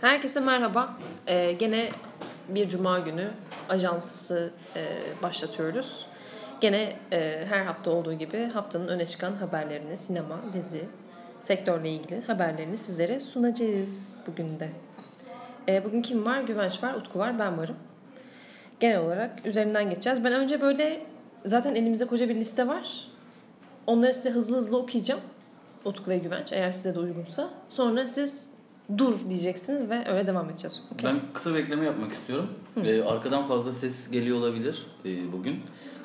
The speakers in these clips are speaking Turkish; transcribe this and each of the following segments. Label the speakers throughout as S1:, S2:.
S1: Herkese merhaba. Ee, gene bir cuma günü ajansı e, başlatıyoruz. Gene e, her hafta olduğu gibi haftanın öne çıkan haberlerini, sinema, dizi, sektörle ilgili haberlerini sizlere sunacağız bugün de. E, bugün kim var? Güvenç var, Utku var, ben varım. Genel olarak üzerinden geçeceğiz. Ben önce böyle zaten elimizde koca bir liste var. Onları size hızlı hızlı okuyacağım. Utku ve Güvenç eğer size de uygunsa. Sonra siz dur diyeceksiniz ve öyle devam edeceğiz. Okay.
S2: Ben kısa bir ekleme yapmak istiyorum. Ee, arkadan fazla ses geliyor olabilir e, bugün.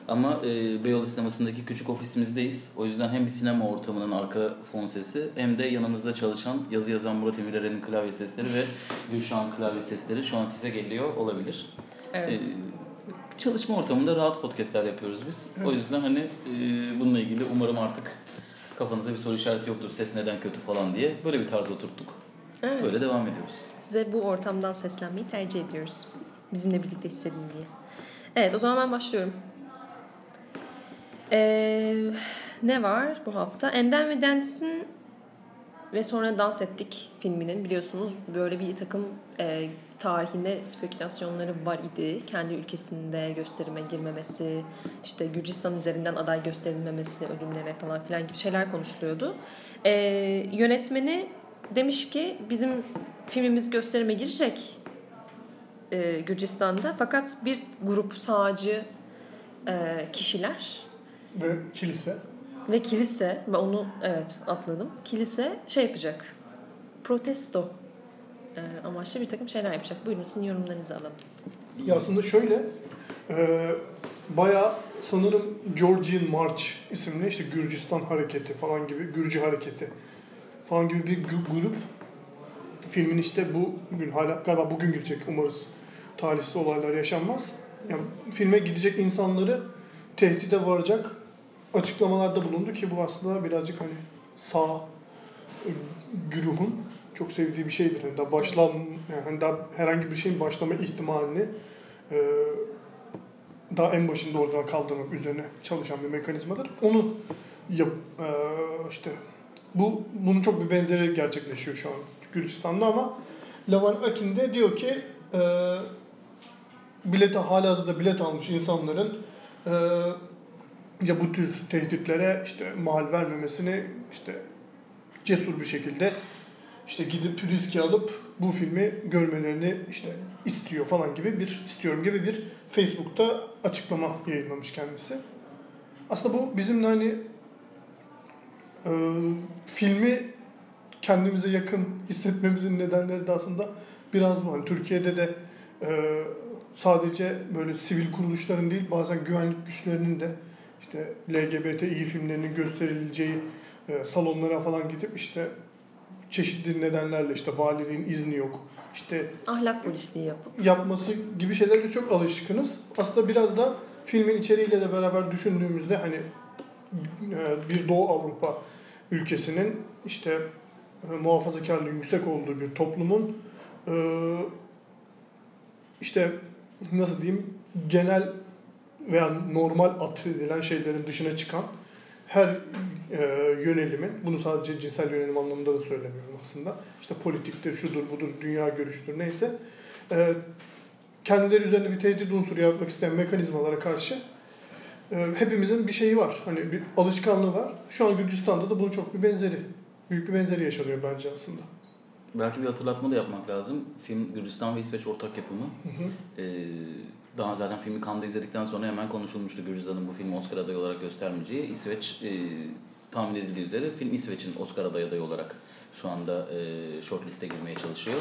S2: Ama e, Beyoğlu sinemasındaki küçük ofisimizdeyiz. O yüzden hem bir sinema ortamının arka fon sesi hem de yanımızda çalışan yazı yazan Murat Emir Eren'in klavye sesleri ve Gülşah'ın klavye sesleri şu an size geliyor olabilir.
S1: Evet.
S2: Ee, çalışma ortamında rahat podcastler yapıyoruz biz. O yüzden hani e, bununla ilgili umarım artık kafanıza bir soru işareti yoktur. Ses neden kötü falan diye. Böyle bir tarz oturttuk.
S1: Evet.
S2: Böyle devam ediyoruz.
S1: Size bu ortamdan seslenmeyi tercih ediyoruz. Bizimle birlikte hissedin diye. Evet o zaman ben başlıyorum. Ee, ne var bu hafta? Enden ve Dens'in ve sonra Dans Ettik filminin biliyorsunuz böyle bir takım e, tarihinde spekülasyonları var idi. Kendi ülkesinde gösterime girmemesi, işte Gürcistan üzerinden aday gösterilmemesi, ölümlere falan filan gibi şeyler konuşuluyordu. E, yönetmeni demiş ki bizim filmimiz gösterime girecek e, Gürcistan'da fakat bir grup sağcı e, kişiler
S3: Ve kilise.
S1: ve kilise ve onu evet atladım. Kilise şey yapacak. Protesto e, amaçlı bir takım şeyler yapacak. Buyurun sizin yorumlarınızı alalım.
S3: Ya aslında şöyle, e, bayağı sanırım Georgian March isimli işte Gürcistan hareketi falan gibi, Gürcü hareketi falan gibi bir gru- grup filmin işte bu gün hala galiba bugün gidecek umarız talihsiz olaylar yaşanmaz. Yani filme gidecek insanları tehdide varacak açıklamalarda bulundu ki bu aslında birazcık hani sağ e, güruhun çok sevdiği bir şeydir. Yani daha başlan yani hani daha herhangi bir şeyin başlama ihtimalini e, daha en başında oradan kaldırmak üzerine çalışan bir mekanizmadır. Onu yap e, işte bu bunun çok bir benzeri gerçekleşiyor şu an Gürcistan'da ama Lavan Akin de diyor ki e, bilete halihazırda bilet almış insanların e, ya bu tür tehditlere işte mahal vermemesini işte cesur bir şekilde işte gidip riski alıp bu filmi görmelerini işte istiyor falan gibi bir istiyorum gibi bir Facebook'ta açıklama yayınlamış kendisi. Aslında bu bizim de hani e, filmi kendimize yakın hissetmemizin nedenleri de aslında biraz bu. Hani Türkiye'de de e, sadece böyle sivil kuruluşların değil bazen güvenlik güçlerinin de işte LGBTİ filmlerinin gösterileceği e, salonlara falan gidip işte çeşitli nedenlerle işte valiliğin izni yok. işte
S1: Ahlak polisliği yapıp.
S3: yapması gibi şeylere biz çok alışkınız. Aslında biraz da filmin içeriğiyle de beraber düşündüğümüzde hani e, bir Doğu Avrupa ülkesinin işte e, muhafazakarlığın yüksek olduğu bir toplumun e, işte nasıl diyeyim genel veya normal atfedilen şeylerin dışına çıkan her e, yönelimin, bunu sadece cinsel yönelim anlamında da söylemiyorum aslında. İşte politiktir, şudur, budur, dünya görüştür neyse. E, kendileri üzerinde bir tehdit unsuru yaratmak isteyen mekanizmalara karşı hepimizin bir şeyi var. Hani bir alışkanlığı var. Şu an Gürcistan'da da bunun çok bir benzeri. Büyük bir benzeri yaşanıyor bence aslında.
S2: Belki bir hatırlatma da yapmak lazım. Film Gürcistan ve İsveç ortak yapımı.
S3: Hı hı.
S2: Ee, daha zaten filmi Cannes'da izledikten sonra hemen konuşulmuştu Gürcistan'ın bu filmi Oscar adayı olarak göstermeyeceği. İsveç e, tahmin edildiği üzere film İsveç'in Oscar adayı adayı olarak şu anda e, shortliste girmeye çalışıyor.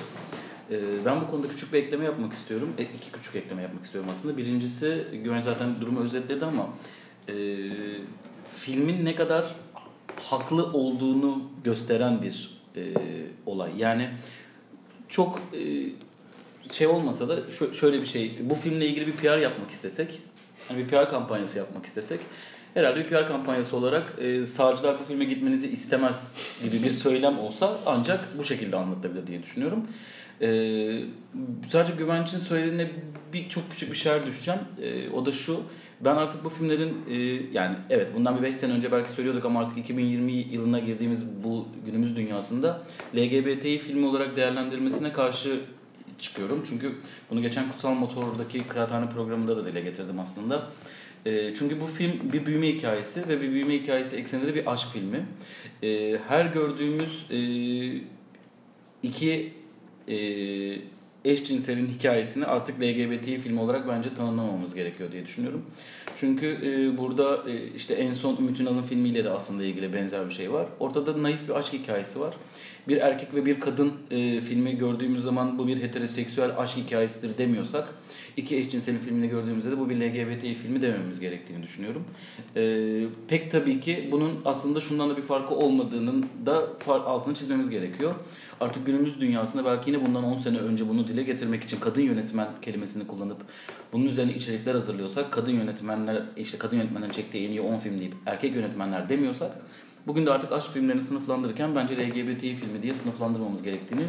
S2: E, ben bu konuda küçük bir ekleme yapmak istiyorum. E, iki küçük ekleme yapmak istiyorum aslında. Birincisi Güven zaten durumu özetledi ama e, filmin ne kadar haklı olduğunu gösteren bir e, olay. Yani çok e, şey olmasa da şö- şöyle bir şey. Bu filmle ilgili bir PR yapmak istesek, hani bir PR kampanyası yapmak istesek herhalde bir PR kampanyası olarak e, sağcılar bu filme gitmenizi istemez gibi bir söylem olsa ancak bu şekilde anlatılabilir diye düşünüyorum. E, sadece güvencin söylediğine bir çok küçük bir şeyler düşeceğim. E, o da şu. Ben artık bu filmlerin e, yani evet bundan bir 5 sene önce belki söylüyorduk ama artık 2020 yılına girdiğimiz bu günümüz dünyasında LGBTİ filmi olarak değerlendirilmesine karşı çıkıyorum. Çünkü bunu geçen Kutsal Motor'daki Kıraathane programında da dile getirdim aslında. E, çünkü bu film bir büyüme hikayesi ve bir büyüme hikayesi ekseninde de bir aşk filmi. E, her gördüğümüz e, iki e, eşcinselin hikayesini artık LGBT film olarak bence tanımlamamız gerekiyor diye düşünüyorum. Çünkü e, burada işte en son Ümit Ünal'ın filmiyle de aslında ilgili benzer bir şey var. Ortada naif bir aşk hikayesi var. Bir erkek ve bir kadın e, filmi gördüğümüz zaman bu bir heteroseksüel aşk hikayesidir demiyorsak iki eşcinselin filmini gördüğümüzde de bu bir LGBT filmi dememiz gerektiğini düşünüyorum. E, pek tabii ki bunun aslında şundan da bir farkı olmadığının da altını çizmemiz gerekiyor. Artık günümüz dünyasında belki yine bundan 10 sene önce bunu dile getirmek için kadın yönetmen kelimesini kullanıp bunun üzerine içerikler hazırlıyorsak kadın yönetmenler işte kadın yönetmenlerin çektiği en iyi 10 film deyip erkek yönetmenler demiyorsak bugün de artık aşk filmlerini sınıflandırırken bence LGBT filmi diye sınıflandırmamız gerektiğini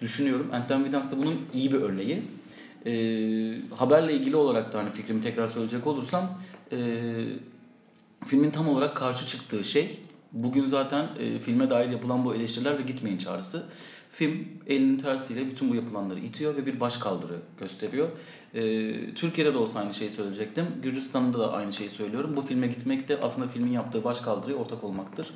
S2: düşünüyorum. Anten Vidans da bunun iyi bir örneği. E, haberle ilgili olarak da hani fikrimi tekrar söyleyecek olursam e, filmin tam olarak karşı çıktığı şey bugün zaten e, filme dair yapılan bu eleştiriler ve gitmeyin çağrısı. Film elinin tersiyle bütün bu yapılanları itiyor ve bir baş kaldırı gösteriyor. E, Türkiye'de de olsa aynı şeyi söyleyecektim. Gürcistan'da da aynı şeyi söylüyorum. Bu filme gitmek de aslında filmin yaptığı baş kaldırıya ortak olmaktır.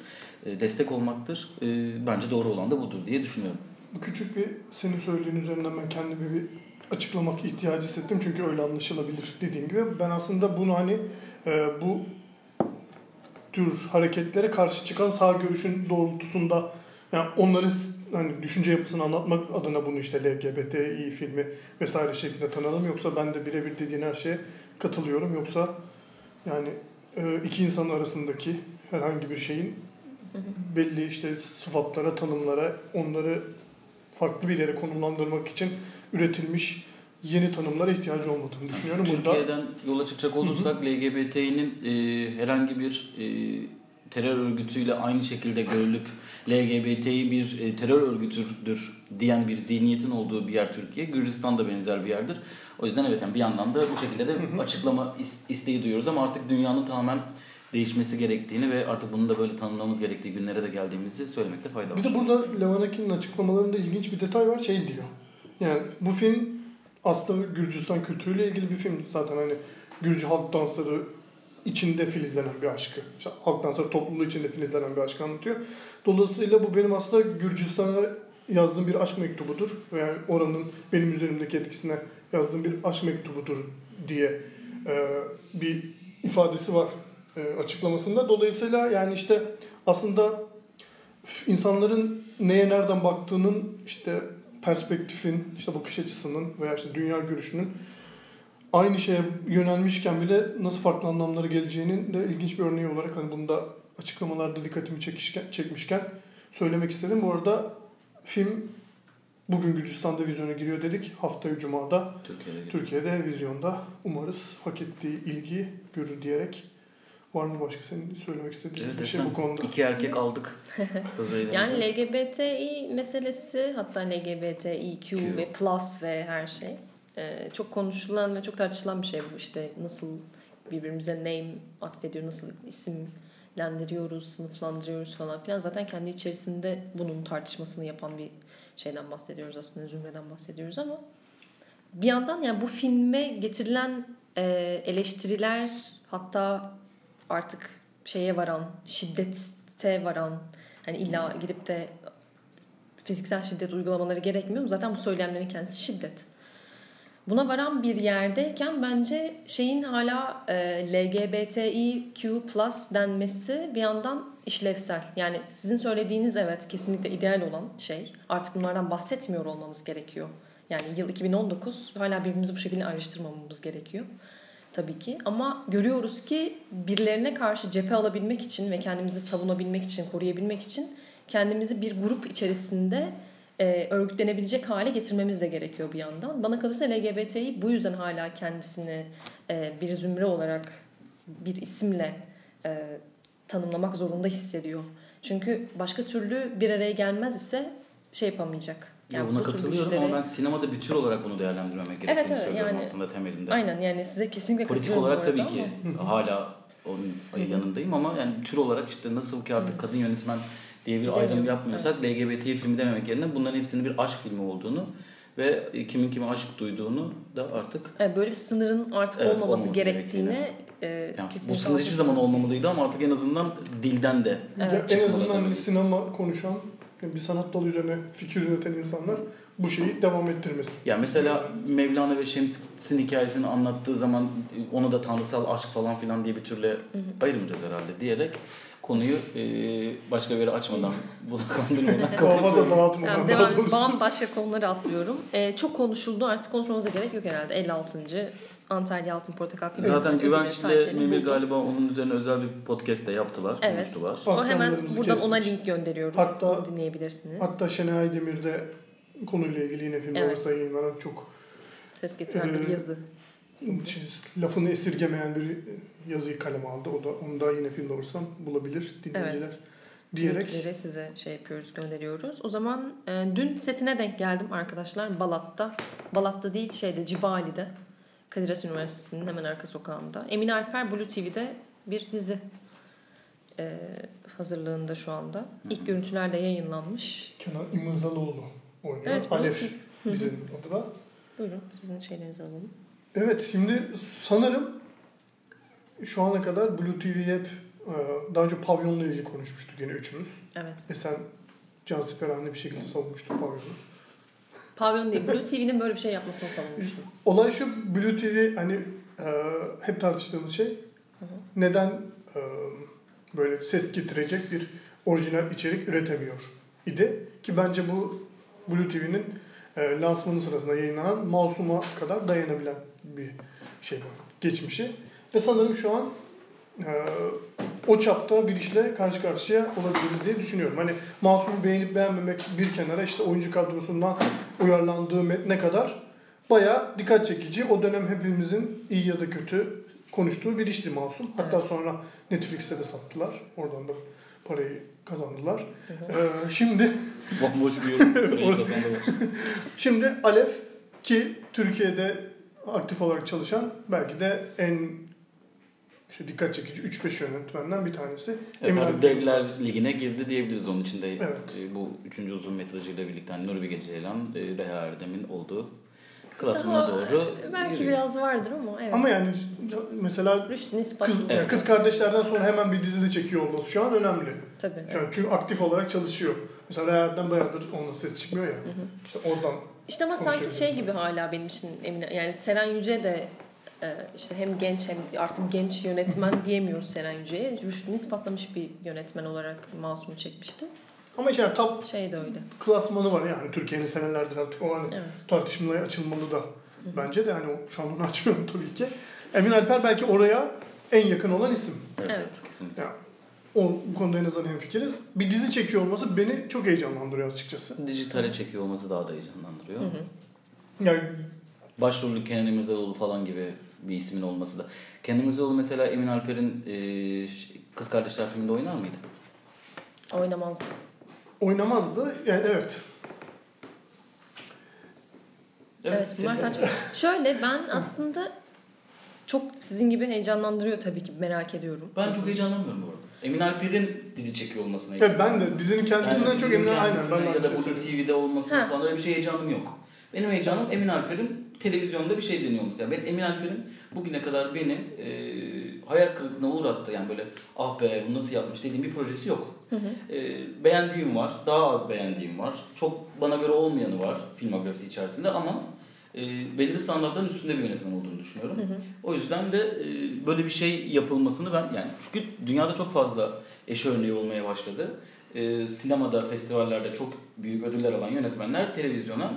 S2: E, destek olmaktır. E, bence doğru olan da budur diye düşünüyorum.
S3: Küçük bir senin söylediğin üzerinden ben kendimi bir açıklamak ihtiyacı hissettim. Çünkü öyle anlaşılabilir dediğim gibi. Ben aslında bunu hani e, bu tür hareketlere karşı çıkan sağ görüşün doğrultusunda yani onların hani düşünce yapısını anlatmak adına bunu işte LGBTİ filmi vesaire şeklinde tanalım. Yoksa ben de birebir dediğin her şeye katılıyorum. Yoksa yani e, iki insan arasındaki herhangi bir şeyin belli işte sıfatlara, tanımlara, onları farklı bir yere konumlandırmak için üretilmiş yeni tanımlara ihtiyacı olmadığını düşünüyorum.
S2: Türkiye'den Burada... yola çıkacak olursak LGBT'nin e, herhangi bir e, terör örgütüyle aynı şekilde görülüp LGBT'yi bir e, terör örgütüdür diyen bir zihniyetin olduğu bir yer Türkiye. Gürcistan da benzer bir yerdir. O yüzden evet yani bir yandan da bu şekilde de açıklama isteği duyuyoruz ama artık dünyanın tamamen değişmesi gerektiğini ve artık bunu da böyle tanımlamamız gerektiği günlere de geldiğimizi söylemekte fayda var.
S3: Bir de burada Levanaki'nin açıklamalarında ilginç bir detay var. Şey diyor. Yani bu film aslında Gürcistan kültürüyle ilgili bir film zaten hani Gürcü halk dansları içinde filizlenen bir aşkı. İşte halk dansları topluluğu içinde filizlenen bir aşkı anlatıyor. Dolayısıyla bu benim aslında Gürcistan'a yazdığım bir aşk mektubudur. Yani oranın benim üzerimdeki etkisine yazdığım bir aşk mektubudur diye e, bir ifadesi var e, açıklamasında. Dolayısıyla yani işte aslında insanların neye nereden baktığının işte perspektifin, işte bakış açısının veya işte dünya görüşünün aynı şeye yönelmişken bile nasıl farklı anlamları geleceğinin de ilginç bir örneği olarak hani bunu da açıklamalarda dikkatimi çekişken, çekmişken söylemek istedim. Bu arada film bugün Gürcistan'da vizyona giriyor dedik. Haftaya Cuma'da
S2: Türkiye'de,
S3: Türkiye'de vizyonda. Umarız hak ettiği ilgi görür diyerek Var mı başka senin söylemek istediğin evet, bir şey bu konuda?
S2: İki erkek aldık.
S1: yani LGBTİ meselesi hatta LGBTİQ Q. ve plus ve her şey ee, çok konuşulan ve çok tartışılan bir şey bu işte nasıl birbirimize name atfediyor, nasıl isimlendiriyoruz, sınıflandırıyoruz falan filan. Zaten kendi içerisinde bunun tartışmasını yapan bir şeyden bahsediyoruz aslında, zümreden bahsediyoruz ama bir yandan yani bu filme getirilen e, eleştiriler hatta artık şeye varan, şiddete varan hani illa gidip de fiziksel şiddet uygulamaları gerekmiyor mu? Zaten bu söylemlerin kendisi şiddet. Buna varan bir yerdeyken bence şeyin hala e, LGBTIQ plus denmesi bir yandan işlevsel. Yani sizin söylediğiniz evet kesinlikle ideal olan şey. Artık bunlardan bahsetmiyor olmamız gerekiyor. Yani yıl 2019 hala birbirimizi bu şekilde ayrıştırmamamız gerekiyor tabii ki. Ama görüyoruz ki birilerine karşı cephe alabilmek için ve kendimizi savunabilmek için, koruyabilmek için kendimizi bir grup içerisinde e, örgütlenebilecek hale getirmemiz de gerekiyor bir yandan. Bana kalırsa LGBT'yi bu yüzden hala kendisini e, bir zümre olarak bir isimle e, tanımlamak zorunda hissediyor. Çünkü başka türlü bir araya gelmez ise şey yapamayacak Yani
S2: Buna
S1: bu tür
S2: katılıyorum
S1: güçleri-
S2: ama ben sinemada bir tür olarak bunu değerlendirmemek gerektiğini
S1: Evet, evet,
S2: söylüyorum
S1: yani-
S2: aslında temelinde.
S1: Aynen yani size kesinlikle
S2: Politik
S1: katılıyorum
S2: olarak
S1: bu arada
S2: tabii ki
S1: ama-
S2: hala onun yanındayım ama yani tür olarak işte nasıl ki artık kadın yönetmen diye bir ayrım
S1: Demiyoruz,
S2: yapmıyorsak LGBT filmi dememek yerine bunların hepsinin bir aşk filmi olduğunu ve kimin kime aşk duyduğunu da artık
S1: Evet, böyle bir sınırın artık
S2: Evet,
S1: olmaması,
S2: olmaması
S1: gerektiğini e,
S2: yani bu
S1: kesinlikle
S2: sınır hiçbir zaman olmamalıydı ama artık en azından dilden de
S1: Evet.
S3: En azından bir sinema konuşan, bir sanat dalı üzerine fikir üreten insanlar bu şeyi devam ettirmesin.
S2: Ya mesela Mevlana ve Şems'in hikayesini anlattığı zaman ona da tanrısal aşk falan filan diye bir türle ayırmayacağız herhalde diyerek konuyu e, başka bir yere açmadan bunu kandırmadan
S3: Kafada
S2: kapatıyorum.
S3: dağıtmadan
S1: Yani
S3: daha
S1: devam,
S3: doğrusu.
S1: bambaşka konulara atlıyorum. E, çok konuşuldu artık konuşmamıza gerek yok herhalde. 56. Antalya Altın Portakal Film
S2: Zaten
S1: Festivali ödülleri
S2: Güvenç ile
S1: sahiplerini
S2: Memir galiba onun üzerine özel bir podcast de yaptılar,
S1: Evet.
S2: konuştular.
S1: O hemen buradan ona
S3: kestik.
S1: link gönderiyoruz.
S3: Hatta-
S1: Onu dinleyebilirsiniz.
S3: Hatta Şenay Demir'de konuyla ilgili yine film
S1: Evet.
S3: yayınlanan çok
S1: Ses getiren bir
S3: Ee,
S1: yazı.
S3: Şey, lafını esirgemeyen bir yazıyı kaleme aldı. O da onu da yine film doğrusu bulabilir dinleyiciler
S1: Evet.
S3: diyerek.
S1: Linkleri size şey yapıyoruz, gönderiyoruz. O zaman e, dün setine denk geldim arkadaşlar Balat'ta. Balat'ta değil şeyde Cibali'de. Kadir Has Üniversitesi'nin hemen arka sokağında. Emin Alper Blue TV'de bir dizi e, hazırlığında şu anda. İlk görüntüler de yayınlanmış.
S3: Kenan İmirzalıoğlu oynuyor.
S1: Evet, TV.
S3: dizinin adı da.
S1: Buyurun sizin şeylerinizi alalım.
S3: Evet şimdi sanırım şu ana kadar Blue TV hep e, daha önce pavyonla ilgili konuşmuştuk yine üçümüz.
S1: Evet.
S3: Ve sen cansiperane bir şekilde savunmuştun pavyonu.
S1: Pavyon değil, Blue TV'nin böyle bir şey yapmasını savunmuştum.
S3: Olay şu Blue TV hani e, hep tartıştığımız şey neden e, böyle ses getirecek bir orijinal içerik üretemiyor idi. Ki bence bu Blue TV'nin e, lansmanı sırasında yayınlanan Masum'a kadar dayanabilen bir şey var. Geçmişi. Ve sanırım şu an e, o çapta bir işle karşı karşıya olabiliriz diye düşünüyorum. Hani Masum'u beğenip beğenmemek bir kenara işte oyuncu kadrosundan uyarlandığı metne kadar bayağı dikkat çekici. O dönem hepimizin iyi ya da kötü konuştuğu bir işti Masum. Hatta
S1: Evet.
S3: sonra Netflix'te de sattılar. Oradan da parayı kazandılar. Ee, şimdi
S2: Bomboş bir yorum. Kazandılar.
S3: şimdi Alev ki Türkiye'de aktif olarak çalışan belki de en işte dikkat çekici 3-5 yönetmenden bir tanesi.
S2: Evet. Devler Ligi'ne girdi diyebiliriz onun içinde.
S3: Evet.
S2: E, Bu üçüncü uzun metrajıyla birlikte hani Nuri Bilge Ceylan, e, Reha Erdem'in olduğu klasmana doğru
S1: Belki
S2: yürüyor.
S1: biraz vardır ama evet.
S3: Ama yani mesela kız,
S2: Evet.
S3: kız kardeşlerden sonra hemen bir dizide çekiyor olması şu an önemli.
S1: Tabii.
S3: Şu an çünkü aktif olarak çalışıyor. Mesela Reyhan'dan bayağıdır onun ses çıkmıyor ya. İşte oradan
S1: İşte ama sanki şey gibi hala benim için Emine. Yani Seren Yüce de e, işte hem genç hem artık genç yönetmen diyemiyoruz Seren Yüce'ye. Rüştünü ispatlamış bir yönetmen olarak Masum'u çekmişti.
S3: Ama işte yani top
S1: Şey de öyle.
S3: klasmanı var yani Türkiye'nin senelerdir artık o hani
S1: Evet.
S3: tartışmaya açılmalı da bence de hani o, şu an onu açmıyorum tabii ki. Emin Alper belki oraya en yakın olan isim.
S2: Evet,
S1: Evet.
S2: kesinlikle.
S3: Yani o bu konuda en azından hemfikiriz. Bir dizi çekiyor olması beni çok heyecanlandırıyor açıkçası.
S2: Dijitale çekiyor olması daha da heyecanlandırıyor.
S1: Hı hı.
S3: Yani
S2: Başrolü Kenan İmirzalıoğlu falan gibi bir ismin olması da. Kenan İmirzalıoğlu mesela Emin Alper'in e, Kız Kardeşler filminde oynar mıydı?
S1: Oynamazdı.
S3: Oynamazdı. Yani evet.
S1: Evet, bunlar saçma. Şöyle ben aslında çok sizin gibi heyecanlandırıyor tabii ki merak ediyorum.
S2: Ben çok heyecanlanmıyorum bu arada. Emin Alper'in dizi çekiyor olmasına
S3: Evet ben de dizinin kendisinden
S2: Yani
S3: çok
S2: dizinin
S3: emin aynen.
S2: kendisine
S3: Ben de
S2: ya da
S3: şeyi
S2: TV'de olması
S1: Ha.
S2: falan öyle bir şey heyecanım yok. Benim heyecanım Emin Alper'in televizyonda bir şey deniyor mesela. Ben Emin Alper'in bugüne kadar beni e, hayal kırıklığına uğrattı. Yani böyle ah be bu nasıl yapmış dediğim bir projesi yok. E, beğendiğim var, daha az beğendiğim var. Çok bana göre olmayanı var filmografisi içerisinde ama e, belirli standartların üstünde bir yönetmen olduğunu düşünüyorum. O yüzden de e, böyle bir şey yapılmasını ben yani çünkü dünyada çok fazla eş örneği olmaya başladı. E, sinemada, festivallerde çok büyük ödüller alan yönetmenler televizyona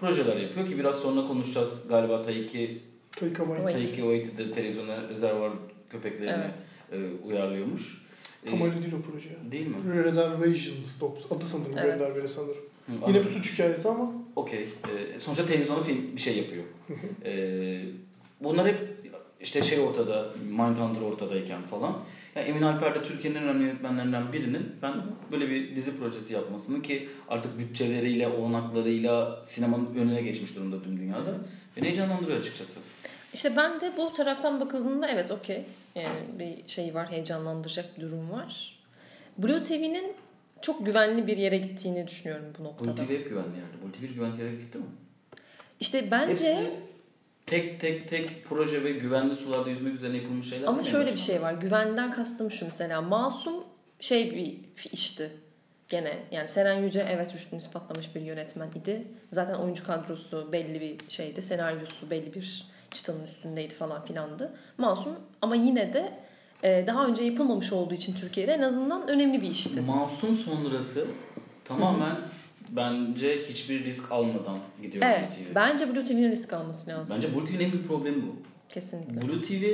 S2: projeler yapıyor ki biraz sonra konuşacağız galiba Taiki
S3: Taika Waititi.
S2: Taiki Waititi de televizyona rezervuar köpeklerini
S1: Evet.
S2: e, uyarlıyormuş. E,
S3: Tam öyle değil o proje.
S2: değil mi?
S3: Reservations Dogs. Adı sanırım.
S1: Evet.
S3: Evet. Gönder sanırım.
S2: Hı,
S3: Yine
S2: anladım.
S3: bir suç hikayesi ama
S2: Okey. Ee, sonuçta televizyonda film bir şey yapıyor. Ee, bunlar hep işte şey ortada, Mindhunter ortadayken falan. Yani Emin Alper de Türkiye'nin en önemli yönetmenlerinden birinin ben böyle bir dizi projesi yapmasını ki artık bütçeleriyle, olanaklarıyla sinemanın önüne geçmiş durumda tüm dünyada. Beni heyecanlandırıyor açıkçası.
S1: İşte ben de bu taraftan bakıldığında evet okey. Yani bir şey var, heyecanlandıracak bir durum var. Blue TV'nin çok güvenli bir yere gittiğini düşünüyorum bu
S2: Blue
S1: noktada.
S2: TV hep güvenli yerde. Blue TV hiç güvensiz yere gitti mi?
S1: İşte bence
S2: Hepsi tek tek tek proje ve güvenli sularda yüzmek üzerine yapılmış şeyler.
S1: ama şöyle bir şey var. Güvenden kastım şu mesela. Masum şey bir işti gene. Yani Seren Yüce evet rüştünü ispatlamış bir yönetmen idi. Zaten oyuncu kadrosu belli bir şeydi. Senaryosu belli bir çıtanın üstündeydi falan filandı. Masum ama yine de e, daha önce yapılmamış olduğu için Türkiye'de en azından önemli bir işti.
S2: Masum sonrası tamamen bence hiçbir risk almadan gidiyor
S1: Evet.
S2: TV.
S1: Bence Blue TV'nin risk alması lazım.
S2: Bence Blue TV'nin en büyük problemi bu.
S1: Kesinlikle.
S2: Blue TV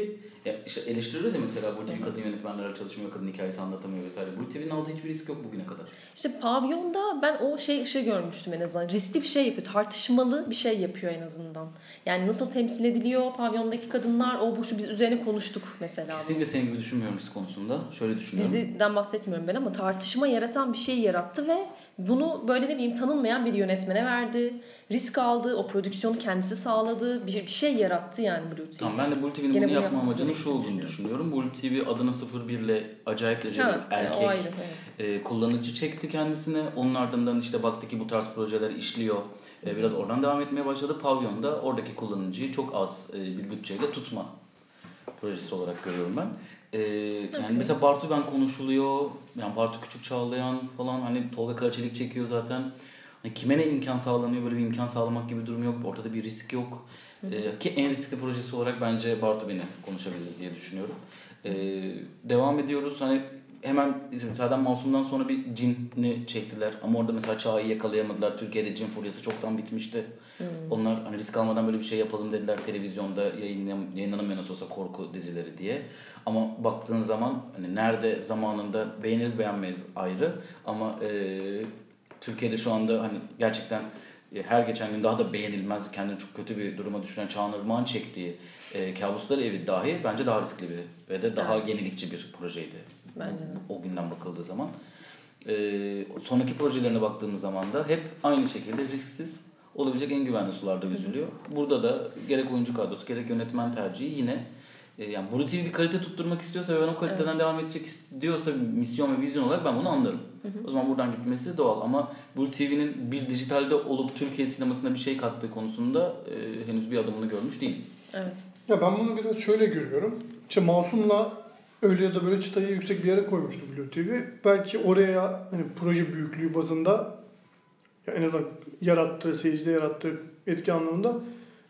S2: ya işte eleştiriyoruz ya mesela Blue TV kadın yönetmenlerle çalışmıyor, kadın hikayesi anlatamıyor vesaire. Blue TV'nin aldığı hiçbir risk yok bugüne kadar.
S1: İşte pavyonda ben o şey ışığı görmüştüm en azından. Riskli bir şey yapıyor. Tartışmalı bir şey yapıyor en azından. Yani nasıl temsil ediliyor pavyondaki kadınlar o bu şu biz üzerine konuştuk mesela.
S2: Kesinlikle senin gibi düşünmüyorum risk konusunda. Şöyle düşünüyorum.
S1: Diziden bahsetmiyorum ben ama tartışma yaratan bir şey yarattı ve bunu böyle ne bileyim tanınmayan bir yönetmene verdi. Risk aldı. O prodüksiyonu kendisi sağladı. Bir, bir şey yarattı yani Blue TV.
S2: Tamam ben de Blue TV'nin bunu
S1: bunu
S2: yapma amacının şu olduğunu düşünüyorum. Blue TV adını 01 ile acayip derecede
S1: Evet,
S2: erkek
S1: ayrı evet.
S2: e, kullanıcı çekti kendisine. Onun ardından işte baktı ki bu tarz projeler işliyor. E, biraz oradan devam etmeye başladı. Pavyon'da oradaki kullanıcıyı çok az e, bir bütçeyle tutma projesi olarak görüyorum ben. E, yani mesela Bartu Ben konuşuluyor. Yani Bartu Küçük Çağlayan falan hani Tolga Karaçelik çekiyor zaten. Hani kime ne imkan sağlanıyor böyle bir imkan sağlamak gibi bir durum yok. Ortada bir risk yok. E, ki en riskli projesi olarak bence Bartu Ben'i konuşabiliriz diye düşünüyorum. E, devam ediyoruz. Hani hemen zaten Masum'dan sonra bir cinni çektiler. Ama orada mesela Çağ'ı yakalayamadılar. Türkiye'de cin furyası çoktan bitmişti. Onlar hani risk almadan böyle bir şey yapalım dediler televizyonda yayınlan, yayınlanamıyor nasıl olsa korku dizileri diye. Ama baktığın zaman hani nerede zamanında beğeniriz beğenmeyiz ayrı. Ama e, Türkiye'de şu anda hani gerçekten her geçen gün daha da beğenilmez, kendini çok kötü bir duruma düşüren Çağan Irmak'ın çektiği e, Kabuslar Evi dahi bence daha riskli bir ve de daha
S1: Evet.
S2: yenilikçi bir projeydi.
S1: Bence de.
S2: O günden bakıldığı zaman. E, sonraki projelerine baktığımız zaman da hep aynı şekilde risksiz olabilecek en güvenli sularda yüzülüyor. Burada da gerek oyuncu kadrosu gerek yönetmen tercihi yine yani Blue TV bir kalite tutturmak istiyorsa ve ben o kaliteden devam edecek diyorsa misyon ve vizyon olarak ben bunu anlarım. O zaman buradan gitmesi doğal ama Blue TV'nin bir dijitalde olup Türkiye sinemasına bir şey kattığı konusunda e, henüz bir adımını görmüş değiliz.
S1: Evet.
S3: Ya ben bunu biraz şöyle görüyorum. İşte Masum'la öyle ya da böyle çıtayı yüksek bir yere koymuştu Blue TV. Belki oraya hani proje büyüklüğü bazında ya en azından yarattığı, seyircide yarattığı etki anlamında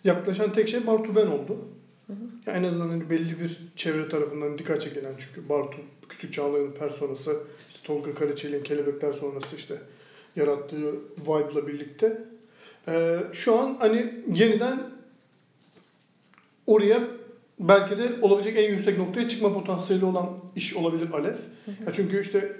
S3: yaklaşan tek şey Bartu Ben oldu. Ya en azından hani belli bir çevre tarafından dikkat çekilen çünkü Bartu Küçük Çağlayan'ın personası, işte Tolga Karaçelik'in Kelebekler sonrası işte yarattığı vibe'la birlikte. Ee, şu an hani yeniden oraya belki de olabilecek en yüksek noktaya çıkma potansiyeli olan iş olabilir Alev. Ya çünkü işte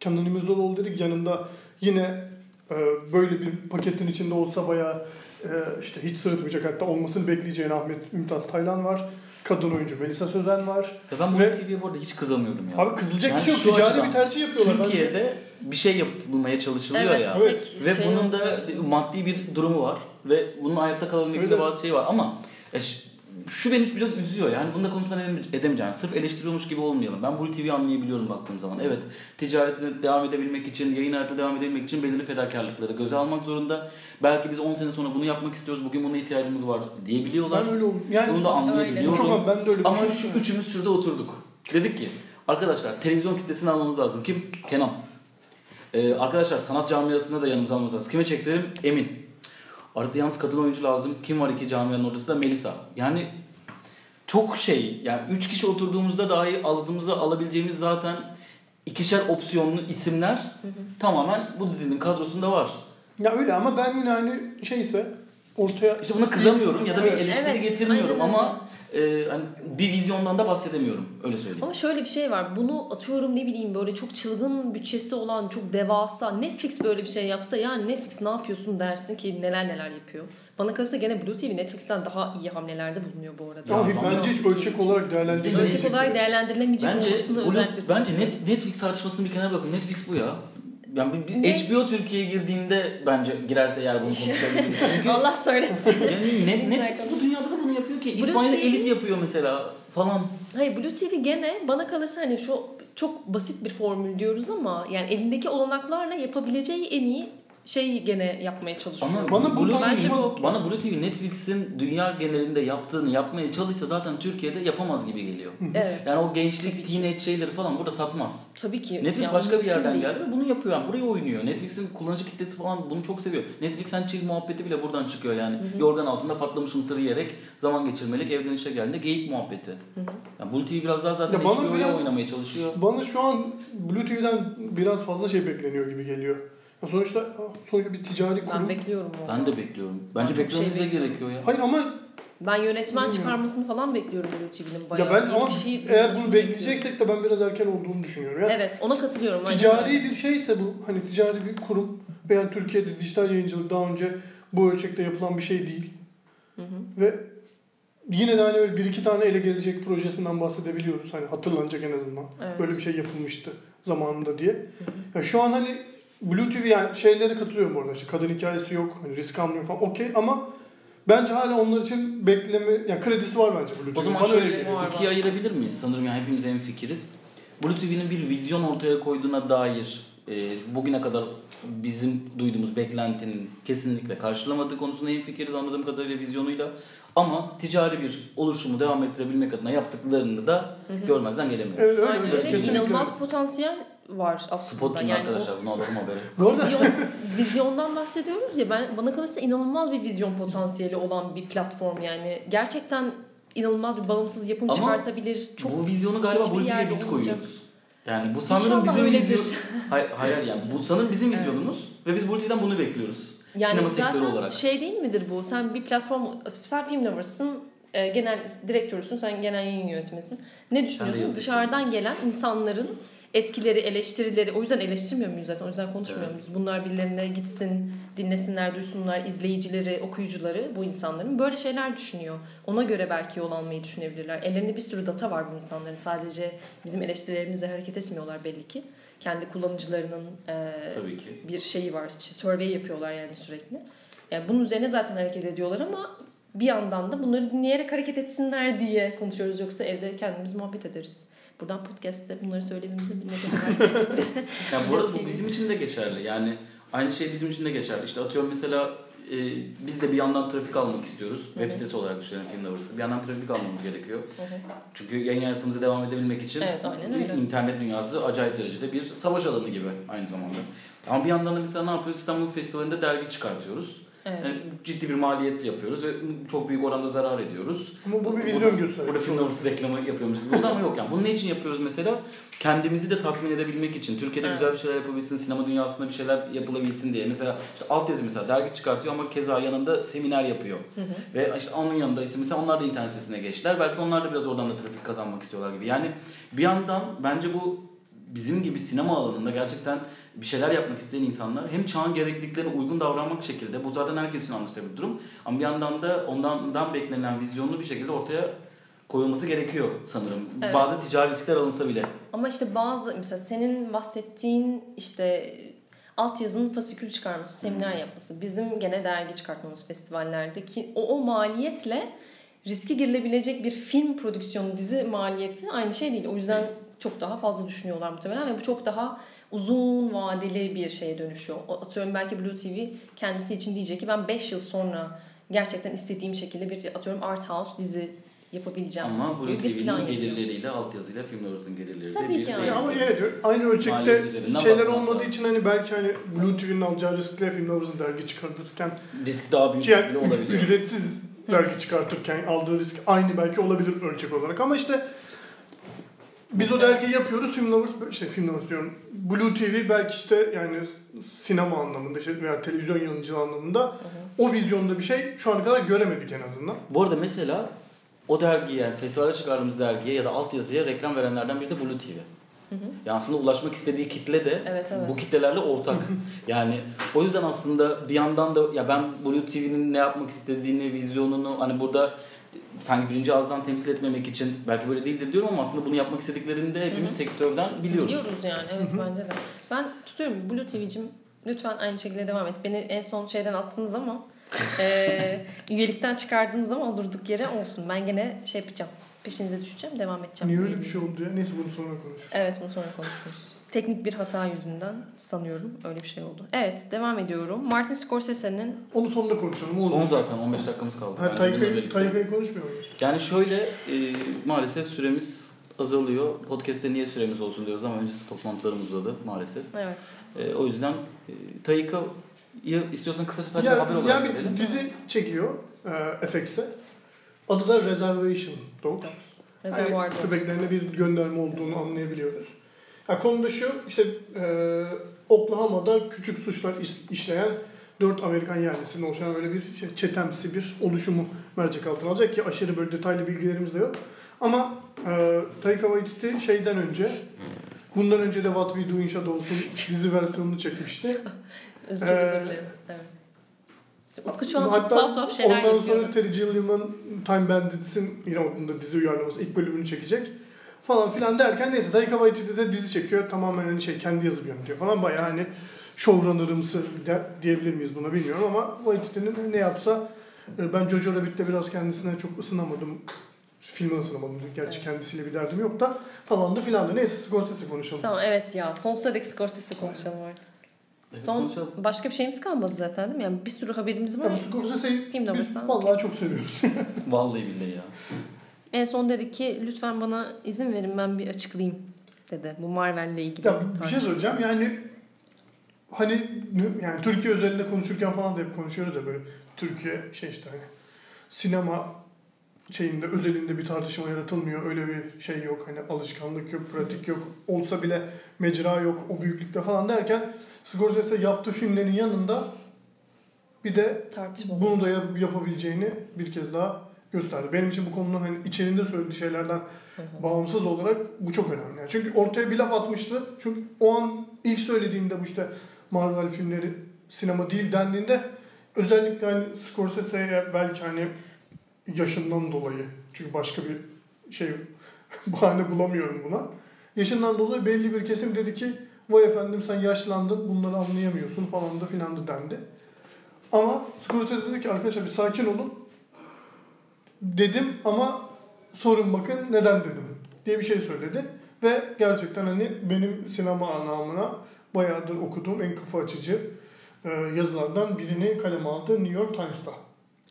S3: Kenan İmirzalıoğlu dedik yanında yine e, böyle bir paketin içinde olsa bayağı e, işte hiç sırıtmayacak hatta olmasını bekleyeceğin Ahmet Mümtaz Taylan var. Kadın oyuncu Melisa Sözen var.
S2: Ya ben
S3: Ve-
S2: Blue TV'ye bu arada hiç kızamıyorum ya.
S3: Abi kızılacak
S2: Yani
S3: bir şey yok. Ticari
S2: açıdan,
S3: bir tercih yapıyorlar. bence.
S2: Türkiye'de bir şey yapılmaya çalışılıyor
S1: Evet,
S2: ya.
S1: tek
S2: Ve
S1: şey
S2: bunun da maddi bir durumu var ve bunun hayatta kalabilmek için bazı şey var ama e, ş- şu beni biraz üzüyor yani bunu da konuşmadan edem- edemeyeceğim. Sırf eleştiriyormuş gibi olmayalım. Ben Blue TV'yi anlayabiliyorum baktığım zaman. Evet ticaretine devam edebilmek için, yayın hayatına devam edebilmek için belirli fedakarlıkları göze almak zorunda. Belki biz 10 sene sonra bunu yapmak istiyoruz, bugün buna ihtiyacımız var diyebiliyorlar.
S3: Ben öyle oldum. Yani
S2: Bunu da anlayabiliyorum.
S3: çok ben de öyle
S2: Ama şu üçümüz şurada oturduk. Dedik ki arkadaşlar televizyon kitlesini almamız lazım. Kim? Kenan. Ee, arkadaşlar sanat camiasında da yanımıza almamız lazım. Kime çektirelim? Emin. Artı yalnız kadın oyuncu lazım. Kim var iki camianın ortasında? Melisa. Yani çok şey. Yani üç kişi oturduğumuzda dahi ağzımıza alabileceğimiz zaten ikişer opsiyonlu isimler tamamen bu dizinin kadrosunda var.
S3: Ya öyle ama ben yine hani şeyse ortaya
S2: İşte buna kızamıyorum ya da bir eleştiri
S1: Evet,
S2: getirmiyorum
S1: aynen
S2: ama e, hani bir vizyondan da bahsedemiyorum. Öyle söyleyeyim.
S1: Ama şöyle bir şey var. Bunu atıyorum ne bileyim böyle çok çılgın bütçesi olan çok devasa Netflix böyle bir şey yapsa yani Netflix ne yapıyorsun dersin ki neler neler yapıyor. Bana kalırsa gene Blue TV Netflix'ten daha iyi hamlelerde bulunuyor bu arada.
S3: Ama
S2: ama
S3: bence hiç
S1: çok
S3: ölçek olarak değerlendirilmeyecek.
S1: Ölçek olarak değerlendirilemeyecek
S2: Bence
S1: olmasını özellikle
S2: bence Net- Netflix tartışmasını bir kenara bırakın. Netflix bu ya. Yani
S1: Ne?
S2: HBO Türkiye'ye girdiğinde bence girerse eğer bunu konuşabiliriz. Çünkü
S1: Allah söylesin.
S2: yani ne, Netflix bu dünyada da bunu yapıyor ki. İspanya'da
S1: TV
S2: Elit yapıyor mesela falan.
S1: Hayır Blue TV gene bana kalırsa hani şu çok basit bir formül diyoruz ama yani elindeki olanaklarla yapabileceği en iyi şeyi gene yapmaya çalışıyor.
S2: Ama
S3: Bana bu
S2: Blue
S1: Bence
S2: TV,
S1: bu okey.
S2: bana Blue TV Netflix'in dünya genelinde yaptığını yapmaya çalışsa zaten Türkiye'de yapamaz gibi geliyor.
S1: Evet.
S2: Yani o gençlik,
S1: Tabii ki.
S2: teenage şeyleri falan burada satmaz.
S1: Tabii ki.
S2: Netflix
S1: Yani
S2: başka bir yerden
S1: değil.
S2: geldi ve bunu yapıyor. Yani buraya oynuyor. Netflix'in kullanıcı kitlesi falan bunu çok seviyor. Netflix'en chill muhabbeti bile buradan çıkıyor yani. Yorgan altında patlamış mısır yiyerek zaman geçirmelik evden işe geldiğinde geyik muhabbeti. Yani Blue TV biraz daha zaten
S3: Ya bana
S2: HBO'ya
S3: biraz-
S2: oynamaya çalışıyor.
S3: Bana şu an Blue TV'den biraz fazla şey bekleniyor gibi geliyor. Ya sonuçta sonuçta bir ticari
S1: Ben
S3: kurum.
S1: bekliyorum onu.
S2: Ben de bekliyorum. Bence
S1: çok şey
S2: beklememiz de
S1: bekliyorum.
S2: gerekiyor ya.
S3: Hayır ama
S1: Ben yönetmen
S3: Hmm.
S1: çıkarmasını falan bekliyorum Blue TV'nin bayağı.
S3: ya ben ama
S1: bir şey
S3: eğer bunu bekleyeceksek de ben biraz erken olduğunu düşünüyorum. Yani
S1: Evet ona katılıyorum. aynen
S3: ticari
S1: öyle.
S3: bir şeyse bu hani ticari bir kurum ve yani Türkiye'de dijital yayıncılık daha önce bu ölçekte yapılan bir şey değil.
S1: Hı hı.
S3: Ve yine de hani öyle bir iki tane ele gelecek projesinden bahsedebiliyoruz. Hani hatırlanacak en azından.
S1: Evet.
S3: Böyle bir şey yapılmıştı zamanında diye. Ya şu an hani Blue TV yani şeylere katılıyorum orada işte kadın hikayesi yok, hani risk almıyor falan okey ama bence hala onlar için bekleme, yani kredisi var bence Blue TV.
S2: O zaman
S3: Bana öyle
S2: şöyle ikiye ayırabilir miyiz? Sanırım yani hepimiz en fikiriz. Blue TV'nin bir vizyon ortaya koyduğuna dair e, bugüne kadar bizim duyduğumuz beklentinin kesinlikle karşılamadığı konusunda en fikiriz anladığım kadarıyla vizyonuyla. Ama ticari bir oluşumu devam ettirebilmek adına yaptıklarını da görmezden gelemiyoruz.
S3: Evet, öyle,
S1: Aynen
S3: öyle.
S1: öyle. İnanılmaz potansiyel var aslında.
S2: Spotçum
S1: yani
S2: arkadaşlar bunu alalım haberi.
S1: O vizyon, vizyondan bahsediyoruz ya ben bana kalırsa inanılmaz bir vizyon potansiyeli olan bir platform yani. Gerçekten inanılmaz bir bağımsız yapım
S2: Ama
S1: çıkartabilir. Çok
S2: bu vizyonu galiba
S1: yerde
S2: biz koyuyoruz. Yani bu sanırım
S1: İnşallah
S2: bizim
S1: öyledir.
S2: vizyon... Hayır, hayır yani bu sanırım bizim vizyonumuz ve biz TV'den bunu bekliyoruz.
S1: Yani
S2: Sinema sektörü
S1: zaten
S2: olarak.
S1: şey değil midir bu? Sen bir platform, sen film lovers'ın, e, genel direktörüsün, sen genel yayın yönetmenisin. Ne düşünüyorsun? Dışarıdan gelen insanların etkileri, eleştirileri, o yüzden eleştirmiyor muyuz zaten? O yüzden konuşmuyor
S2: Evet.
S1: muyuz? Bunlar birilerine gitsin, dinlesinler, duysunlar, izleyicileri, okuyucuları, bu insanların böyle şeyler düşünüyor. Ona göre belki yol almayı düşünebilirler. Ellerinde bir sürü data var bu insanların. Sadece bizim eleştirilerimizle hareket etmiyorlar belli ki. Kendi kullanıcılarının e,
S2: Tabii ki.
S1: bir şeyi var. İşte survey yapıyorlar yani sürekli. Yani bunun üzerine zaten hareket ediyorlar ama bir yandan da bunları dinleyerek hareket etsinler diye konuşuyoruz. Yoksa evde kendimiz muhabbet ederiz. Buradan podcast'te bunları söylememizin bir nedeni varsa.
S2: Yani bu arada bu bizim için de geçerli. Yani aynı şey bizim için de geçerli. İşte atıyorum mesela e, biz de bir yandan trafik almak istiyoruz. Web sitesi olarak düşünelim film Lovers'ı. Bir yandan trafik almamız gerekiyor. Çünkü yayın hayatımıza devam edebilmek için
S1: Evet, aynen öyle.
S2: internet dünyası acayip derecede bir savaş alanı gibi aynı zamanda. Ama bir yandan da mesela ne yapıyoruz? İstanbul Festivali'nde dergi çıkartıyoruz.
S1: Evet.
S2: Yani ciddi bir maliyet yapıyoruz ve çok büyük oranda zarar ediyoruz.
S3: ama bu bir vizyon gösteriyor.
S2: Burada film Lovers reklamı yapıyormuşuz. Burada ama yok yani. Bunu ne için yapıyoruz mesela? Kendimizi de tatmin edebilmek için. Türkiye'de
S1: Evet.
S2: güzel bir şeyler yapabilsin, sinema dünyasında bir şeyler yapılabilsin diye. Mesela işte altyazı mesela dergi çıkartıyor ama keza yanında seminer yapıyor. Ve işte onun yanında ise mesela onlar da internet sitesine geçtiler. Belki onlar da biraz oradan da trafik kazanmak istiyorlar gibi. Yani bir yandan bence bu bizim gibi sinema alanında gerçekten bir şeyler yapmak isteyen insanlar hem çağın gerekliliklerine uygun davranmak şekilde bu zaten herkes için anlaşılır bir durum ama bir yandan da ondan beklenen vizyonlu bir şekilde ortaya koyulması gerekiyor sanırım.
S1: Evet.
S2: Bazı ticari riskler alınsa bile.
S1: Ama işte bazı mesela senin bahsettiğin işte altyazının fasikül çıkarması, seminer yapması, bizim gene dergi çıkartmamız festivallerdeki o, o maliyetle riske girilebilecek bir film prodüksiyonu, dizi maliyeti aynı şey değil. O yüzden çok daha fazla düşünüyorlar muhtemelen ve bu çok daha uzun vadeli bir şeye dönüşüyor. Atıyorum belki Blue TV kendisi için diyecek ki ben 5 yıl sonra gerçekten istediğim şekilde bir atıyorum art house dizi yapabileceğim.
S2: Ama Blue TV'nin gelirleriyle altyazıyla film Lovers'ın gelirleri
S1: Tabii
S2: de bir
S1: ki yani.
S3: Ya ama evet aynı ölçekte şeyler olmadığı
S2: lazım.
S3: için hani belki hani Blue TV'nin alacağı riskle Film Lovers'ın dergi çıkartırken
S2: risk daha büyük
S3: yani
S2: olabilir.
S3: ücretsiz dergi çıkartırken aldığı risk aynı belki olabilir ölçek olarak ama işte biz o dergiyi yapıyoruz Film Lovers işte Film Lovers diyorum Blue TV belki işte yani sinema anlamında işte veya televizyon yayıncılığı anlamında o vizyonda bir şey şu ana kadar göremedik en azından.
S2: Bu arada mesela o dergiye, festivale çıkardığımız dergiye ya da altyazıya reklam verenlerden biri de Blue TV. Yani aslında ulaşmak istediği kitle de
S1: Evet, evet.
S2: bu kitlelerle ortak. yani o yüzden aslında bir yandan da ya ben Blue TV'nin ne yapmak istediğini, vizyonunu hani burada sanki birinci ağızdan temsil etmemek için belki böyle değildir diyorum ama aslında bunu yapmak istediklerini de hepimiz sektörden biliyoruz.
S1: Biliyoruz yani evet bence de. Ben tutuyorum Blue TV'cim lütfen aynı şekilde devam et. Beni en son şeyden attınız ama e, üyelikten çıkardınız ama durduk yere olsun. Ben gene şey yapacağım. Peşinize düşeceğim. Devam edeceğim.
S3: Niye öyle bir şey oldu ya? Neyse bunu sonra konuşuruz.
S1: Evet bunu sonra konuşuruz. Teknik bir hata yüzünden sanıyorum öyle bir şey oldu. Evet devam ediyorum. Martin Scorsese'nin
S3: Onu sonunda konuşalım. O
S2: Son zaten 15 dakikamız kaldı.
S3: Ha. Tayka'yı konuşmuyor muyuz?
S2: Yani şöyle e, maalesef süremiz azalıyor. Podcast'te niye süremiz olsun diyoruz ama öncesi toplantılarımız uzadı maalesef.
S1: evet.
S2: E, o yüzden e, Tayka'yı istiyorsan kısaca sadece
S3: Ya,
S2: haber olarak
S3: ya
S2: verelim.
S3: bir dizi çekiyor e, FX'e. Adı da Reservation Dogs.
S1: Reservoir Dogs.
S3: köpeklerine bir gönderme olduğunu anlayabiliyoruz. Ya konu da şu, işte e, Oklahoma'da küçük suçlar iş- işleyen dört Amerikan yerlisinin oluşan böyle bir şey, çetemsi bir oluşumu mercek altına alacak ki aşırı böyle detaylı bilgilerimiz de yok. Ama e, Taika Waititi şeyden önce, bundan önce de What We Do in Shadows'un dizi versiyonunu çekmişti.
S1: Özür,
S3: Ee,
S1: özür dilerim. Evet. Utku şu an
S3: Hatta
S1: tuhaf tuhaf şeyler
S3: ondan
S1: yapıyor.
S3: sonra Terry Gilliam'ın Time Bandits'in yine onun da dizi uyarlaması ilk bölümünü çekecek falan filan derken neyse Taika Waititi de dizi çekiyor tamamen hani şey kendi yazıp yönetiyor falan bayağı hani showrunner'ımsı diyebilir miyiz buna bilmiyorum ama Waititi'nin ne yapsa e, ben Jojo Rabbit'te biraz kendisine çok ısınamadım filme ısınamadım gerçi
S1: Evet.
S3: kendisiyle bir derdim yok da falan da filan da neyse Scorsese konuşalım.
S1: Tamam evet ya. Sonsuza dek Scorsese konuşalım artık.
S2: Evet,
S1: Son
S2: konuşalım.
S1: başka bir şeyimiz kalmadı zaten değil mi? Yani bir sürü haberimiz var.
S3: Tabii Scorsese'yi biz vallahi çok seviyoruz.
S2: Vallahi billahi ya.
S1: En son dedi ki lütfen bana izin verin ben bir açıklayayım dedi. Bu Marvel'le ilgili.
S3: Ya bir şey söyleyeceğim yani hani yani Türkiye özelinde konuşurken falan da hep konuşuyoruz ya böyle Türkiye şey işte hani sinema şeyinde özelinde bir tartışma yaratılmıyor. Öyle bir şey yok. Hani alışkanlık yok, pratik yok. Olsa bile mecra yok o büyüklükte falan derken Scorsese yaptığı filmlerin yanında bir de
S1: Tartışmalı.
S3: bunu da yap- yapabileceğini bir kez daha gösterdi. Benim için bu konunun hani içerinde söylediği şeylerden bağımsız olarak bu çok önemli. Yani çünkü ortaya bir laf atmıştı. Çünkü o an ilk söylediğinde bu işte Marvel filmleri sinema değil dendiğinde özellikle hani Scorsese'ye belki hani yaşından dolayı çünkü başka bir şey bahane bulamıyorum buna. Yaşından dolayı belli bir kesim dedi ki vay efendim sen yaşlandın bunları anlayamıyorsun falan da filan da dendi. Ama Scorsese dedi ki arkadaşlar bir sakin olun dedim ama sorun bakın neden dedim diye bir şey söyledi. Ve gerçekten hani benim sinema anlamına bayağıdır okuduğum en kafa açıcı e, yazılardan birini kaleme aldı New York Times'ta.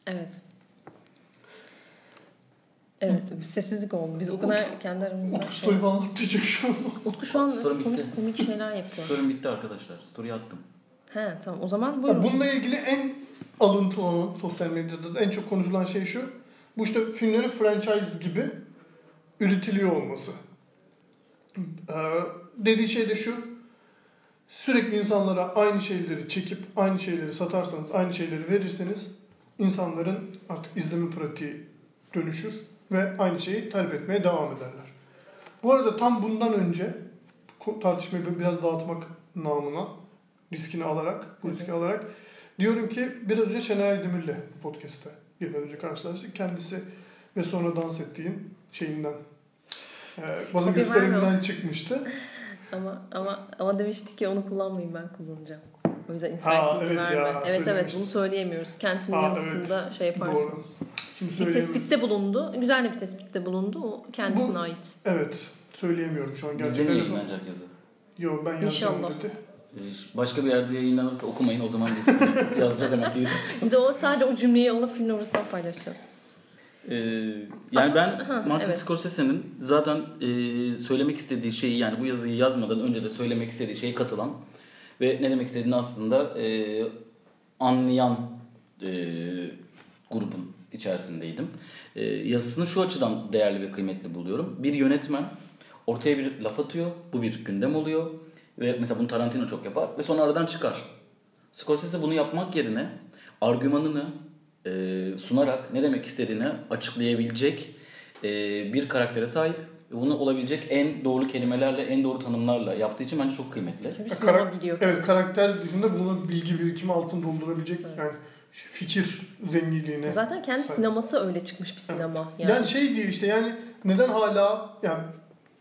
S1: Evet. Evet bir sessizlik oldu. Biz o kadar kendi aramızda.
S3: Utku story falan atacak şu an.
S1: Utku şu an
S2: Story bitti.
S1: komik, komik şeyler yapıyor.
S2: Story'm bitti arkadaşlar. Story attım.
S1: He tamam o zaman
S3: Ya
S1: buyurun.
S3: Bununla ilgili en alıntı olan sosyal medyada da en çok konuşulan şey şu. Bu işte filmlerin franchise gibi üretiliyor olması. Ee, dediği şey de şu. Sürekli insanlara aynı şeyleri çekip aynı şeyleri satarsanız, aynı şeyleri verirseniz insanların artık izleme pratiği dönüşür ve aynı şeyi talep etmeye devam ederler. Bu arada tam bundan önce tartışmayı biraz dağıtmak namına riskini alarak, bu riski alarak diyorum ki biraz önce Şener Demir'le podcast'te girmeden önce karşılaştık. Kendisi ve sonra dans ettiğin şeyinden e,
S1: Copy
S3: gösterimden çıkmıştı.
S1: Ama ama ama demiştik ki onu kullanmayın ben kullanacağım. O yüzden bilgi
S3: evet
S1: verme.
S3: ya,
S1: evet evet bunu söyleyemiyoruz. Kendisinin
S3: Ha,
S1: yazısında şey yaparsınız.
S3: Şimdi
S1: Bir tespitte bulundu. Güzel de bir tespitte bulundu. O kendisine
S3: Bu-
S1: ait.
S3: Evet. Söyleyemiyorum şu an
S2: Bizde
S3: gerçekten.
S2: mi yayınlanacak yazı?
S3: Yok ben yazacağım
S1: İnşallah.
S3: dedi.
S2: Ee, Başka bir yerde yayınlanırsa okumayın o zaman biz yazacağız hemen tweet atacağız.
S1: Biz de o sadece o cümleyi alıp film arasından paylaşacağız.
S2: Ee, yani
S1: Aslında-
S2: ben
S1: ha,
S2: Martin
S1: evet.
S2: Scorsese'nin zaten e, söylemek istediği şeyi yani bu yazıyı yazmadan önce de söylemek istediği şeye katılan ve ne demek istediğini aslında e, anlayan e, grubun içerisindeydim. E, yazısını şu açıdan değerli ve kıymetli buluyorum. Bir yönetmen ortaya bir laf atıyor, bu bir gündem oluyor ve mesela bunu Tarantino çok yapar ve sonra aradan çıkar. Scorsese bunu yapmak yerine argümanını e, sunarak ne demek istediğini açıklayabilecek e, bir karaktere sahip. Bunu olabilecek en doğru kelimelerle, en doğru tanımlarla yaptığı için bence çok kıymetli.
S1: Sinema
S3: karak-
S1: biliyor.
S3: Evet karakter dışında bunu bilgi birikimi altında doldurabilecek
S1: Evet.
S3: yani fikir zenginliğine.
S1: Zaten kendi
S3: sahip.
S1: sineması öyle çıkmış bir sinema.
S3: Yani,
S1: Yani,
S3: şey diyor işte yani neden hala yani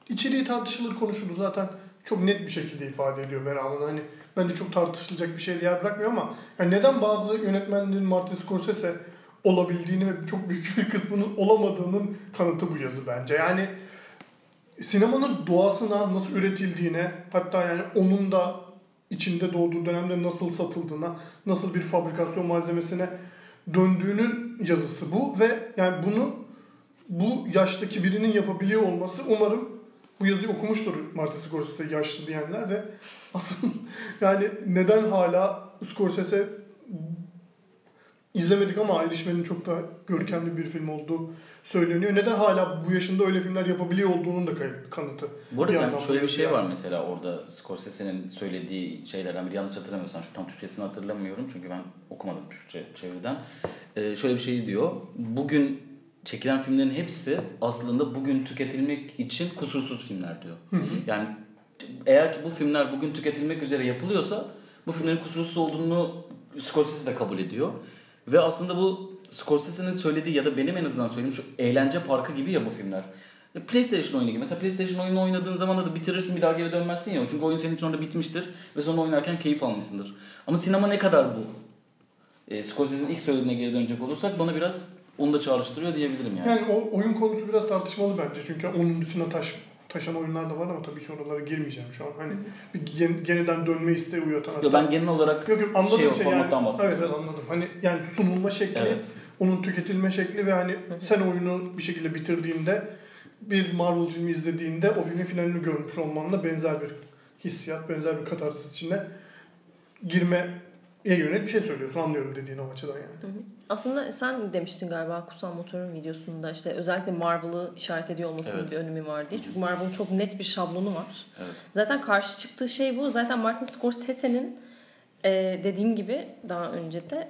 S3: içeriği tartışılır konuşulur zaten çok net bir şekilde ifade ediyor Berhan'ın. Hani bence çok tartışılacak bir şey yer bırakmıyor ama yani neden bazı yönetmenlerin Martin Scorsese olabildiğini ve çok büyük bir kısmının olamadığının kanıtı bu yazı bence. Yani sinemanın doğasına nasıl üretildiğine hatta yani onun da içinde doğduğu dönemde nasıl satıldığına, nasıl bir fabrikasyon malzemesine döndüğünün yazısı bu ve yani bunu bu yaştaki birinin yapabiliyor olması umarım bu yazıyı okumuştur Martin Scorsese yaşlı diyenler ve asıl yani neden hala Scorsese izlemedik ama Irishman'in çok da görkemli bir film olduğu söyleniyor. Neden hala bu yaşında öyle filmler yapabiliyor olduğunun da kanıtı.
S2: Bu arada
S3: Bir
S2: yani şöyle bir şey
S3: yani.
S2: var mesela orada Scorsese'nin söylediği şeylerden biri yanlış hatırlamıyorsam şu tam Türkçesini hatırlamıyorum çünkü ben okumadım Türkçe çeviriden. Ee, şöyle bir şey diyor. Bugün çekilen filmlerin hepsi aslında bugün tüketilmek için kusursuz filmler diyor. Yani eğer ki bu filmler bugün tüketilmek üzere yapılıyorsa bu filmlerin kusursuz olduğunu Scorsese de kabul ediyor. Ve aslında bu Scorsese'nin söylediği ya da benim en azından söylediğim şu eğlence parkı gibi ya bu filmler. PlayStation oyunu gibi. Mesela PlayStation oyunu oynadığın zaman da bitirirsin bir daha geri dönmezsin ya. Çünkü oyun senin için orada bitmiştir ve sonra oynarken keyif almışsındır. Ama sinema ne kadar bu? E, Scorsese'nin ilk söylediğine geri dönecek olursak bana biraz onu da çağrıştırıyor diyebilirim yani.
S3: Yani o oyun konusu biraz tartışmalı bence. Çünkü onun dışına taş, taşan oyunlar da var ama tabii ki oralara girmeyeceğim şu an. Hani bir gen- yeniden dönme isteği uyatan.
S2: Yo, ben genel olarak
S3: Yok yok anladım
S2: şey
S3: şey, yani.
S2: formattan
S3: Evet
S2: bahsediyorum.
S3: evet anladım. Hani yani sunulma şekli,
S2: Evet.
S3: onun tüketilme şekli ve hani sen oyunu bir şekilde bitirdiğinde bir Marvel filmi izlediğinde o filmin finalini görmüş olmanla benzer bir hissiyat, benzer bir katarsis içine girmeye yönelik bir şey söylüyorsun. Anlıyorum dediğin o açıdan yani.
S1: Aslında sen demiştin galiba Kutsal Motor'un videosunda işte özellikle Marvel'ı işaret ediyor olmasının
S2: Evet.
S1: bir önemi var diye. Çünkü Marvel'ın çok net bir şablonu var.
S2: Evet.
S1: Zaten karşı çıktığı şey bu. Zaten Martin Scorsese'nin e, dediğim gibi daha önce de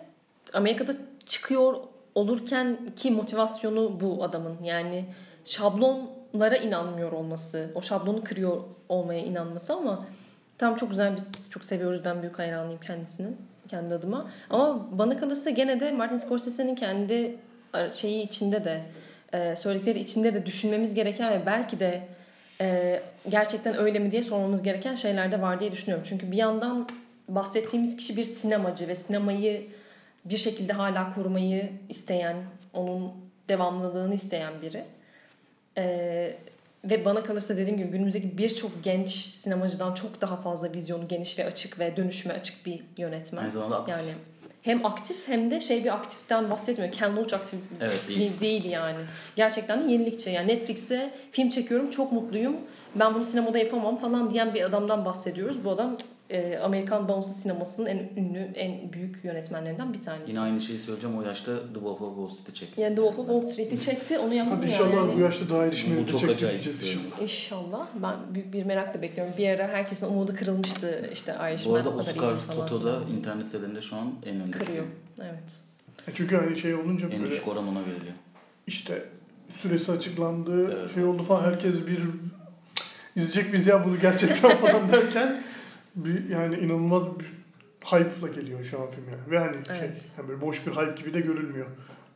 S1: Amerika'da çıkıyor olurken ki motivasyonu bu adamın. Yani şablonlara inanmıyor olması, o şablonu kırıyor olmaya inanması ama tam çok güzel biz çok seviyoruz. Ben büyük hayranıyım kendisinin kendi adıma. Ama bana kalırsa gene de Martin Scorsese'nin kendi şeyi içinde de e, söyledikleri içinde de düşünmemiz gereken ve belki de e, gerçekten öyle mi diye sormamız gereken şeyler de var diye düşünüyorum. Çünkü bir yandan bahsettiğimiz kişi bir sinemacı ve sinemayı bir şekilde hala korumayı isteyen, onun devamlılığını isteyen biri. E, ve bana kalırsa dediğim gibi günümüzdeki birçok genç sinemacıdan çok daha fazla vizyonu geniş ve açık ve dönüşüme açık bir yönetmen.
S2: Aynı zamanda aktif.
S1: Yani hem aktif hem de şey bir aktiften bahsetmiyor. Ken Loach aktif
S2: Evet, değil.
S1: değil. değil yani. Gerçekten de yenilikçi. Yani Netflix'e film çekiyorum çok mutluyum. Ben bunu sinemada yapamam falan diyen bir adamdan bahsediyoruz. Bu adam e, Amerikan bağımsız sinemasının en ünlü, en büyük yönetmenlerinden bir tanesi.
S2: Yine aynı şeyi söyleyeceğim. O yaşta The Wolf of Wall Street'i çekti.
S1: Yani The Wolf of Wall Street'i çekti. Onu yaptı mı
S3: inşallah
S1: yani?
S3: bu yaşta daha erişmeni
S2: Bu
S3: de
S2: çok
S3: çekti inşallah.
S1: İnşallah. Ben büyük bir merakla bekliyorum. Bir ara herkesin umudu kırılmıştı. İşte
S2: Bu
S1: Irishman
S2: arada
S1: o kadar
S2: Oscar. Toto'da internet sitelerinde şu an en öndeki
S1: kırıyor. Evet.
S3: E Çünkü hani şey olunca
S2: En
S3: böyle
S2: düşük oran ona veriliyor.
S3: işte süresi açıklandı,
S2: Evet.
S3: şey oldu falan herkes bir izleyecek biz ya bunu gerçekten falan derken bir yani inanılmaz bir hype'la geliyor şu an film yani. Ve hani şey
S1: Evet.
S3: yani böyle boş bir hype gibi de görülmüyor.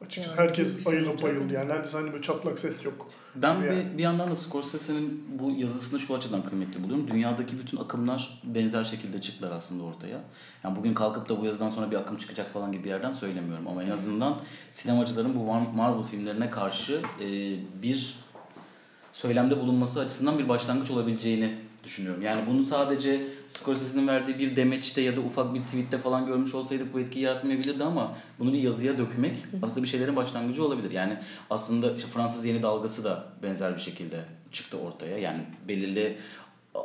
S3: Açıkçası
S1: Yani
S3: herkes ayılıp
S1: film
S3: bayıldı yani. Neredeyse hani böyle çatlak ses yok.
S2: Ben
S3: Tabii
S2: bir,
S3: yani.
S2: bir yandan da Scorsese'nin bu yazısını şu açıdan kıymetli buluyorum. Dünyadaki bütün akımlar benzer şekilde çıktılar aslında ortaya. Yani bugün kalkıp da bu yazıdan sonra bir akım çıkacak falan gibi bir yerden söylemiyorum. Ama en azından sinemacıların bu Mar- Marvel filmlerine karşı e, bir söylemde bulunması açısından bir başlangıç olabileceğini düşünüyorum. Yani bunu sadece Scorsese'nin verdiği bir demeçte ya da ufak bir tweette falan görmüş olsaydık bu etkiyi yaratmayabilirdi ama bunu bir yazıya dökmek aslında bir şeylerin başlangıcı olabilir. Yani aslında işte Fransız yeni dalgası da benzer bir şekilde çıktı ortaya. Yani belirli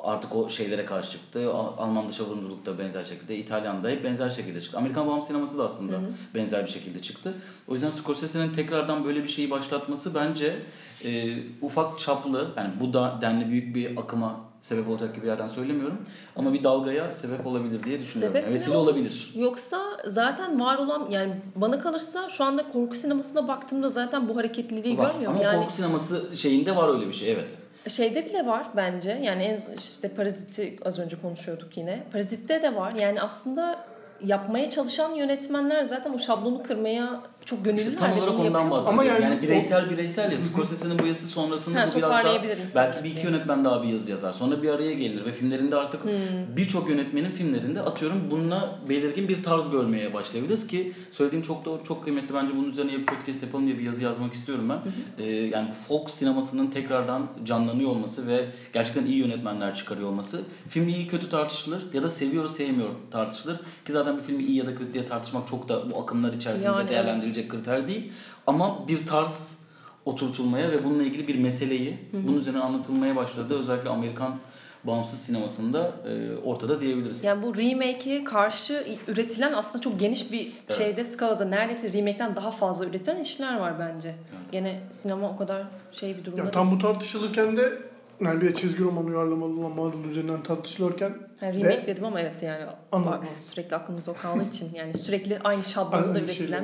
S2: artık o şeylere karşı çıktı. Al- Alman dışavurumculuk da benzer şekilde, İtalyan da hep benzer şekilde çıktı. Amerikan bağımsız sineması da aslında benzer bir şekilde çıktı. O yüzden Scorsese'nin tekrardan böyle bir şeyi başlatması bence e, ufak çaplı, yani bu da denli büyük bir akıma sebep olacak gibi bir yerden söylemiyorum. Ama bir dalgaya sebep olabilir diye düşünüyorum.
S1: Sebep
S2: Yani vesile
S1: ol-
S2: olabilir.
S1: Yoksa zaten var olan yani bana kalırsa şu anda korku sinemasına baktığımda zaten bu hareketliliği
S2: Var.
S1: görmüyorum.
S2: Ama
S1: yani
S2: korku sineması şeyinde var öyle bir şey evet.
S1: şeyde bile var bence. Yani en işte Parazit'i az önce konuşuyorduk yine. Parazit'te de var. Yani aslında yapmaya çalışan yönetmenler zaten o şablonu kırmaya çok gönüllüler.
S2: İşte tam olarak ondan bahsediyorum.
S3: Ama
S2: yani,
S3: yani
S2: bireysel bireysel ya Scorsese'nin bu yazısı sonrasında
S1: Ha,
S2: bu biraz daha belki bir iki yönetmen daha bir yazı yazar. Sonra bir araya gelir ve filmlerinde artık
S1: Hmm.
S2: birçok yönetmenin filmlerinde atıyorum bununla belirgin bir tarz görmeye başlayabiliriz ki söylediğin çok doğru çok kıymetli bence bunun üzerine bir podcast yapalım diye bir yazı yazmak istiyorum ben. Ee, yani folk sinemasının tekrardan canlanıyor olması ve gerçekten iyi yönetmenler çıkarıyor olması. Film iyi kötü tartışılır ya da seviyor sevmiyor tartışılır ki zaten bir filmi iyi ya da kötü diye tartışmak çok da bu akımlar içerisinde
S1: Yani evet.
S2: Değerlendirilecek kriter değil. Ama bir tarz oturtulmaya ve bununla ilgili bir meseleyi bunun üzerine anlatılmaya başladı. Özellikle Amerikan bağımsız sinemasında e, ortada diyebiliriz.
S1: Yani bu remake'e karşı üretilen aslında çok geniş bir
S2: Evet.
S1: şeyde skalada neredeyse remake'ten daha fazla üretilen işler var bence. Gene sinema o kadar şey bir durumda
S3: Ya tam bu tartışılırken de yani bir çizgi roman uyarlamalı olan Marvel üzerinden tartışılırken
S1: Yani
S3: de-
S1: remake dedim ama evet yani bak, sürekli aklımızda o kaldığı için yani sürekli aynı şablonda
S3: Aynı
S1: üretilen
S3: şeyler.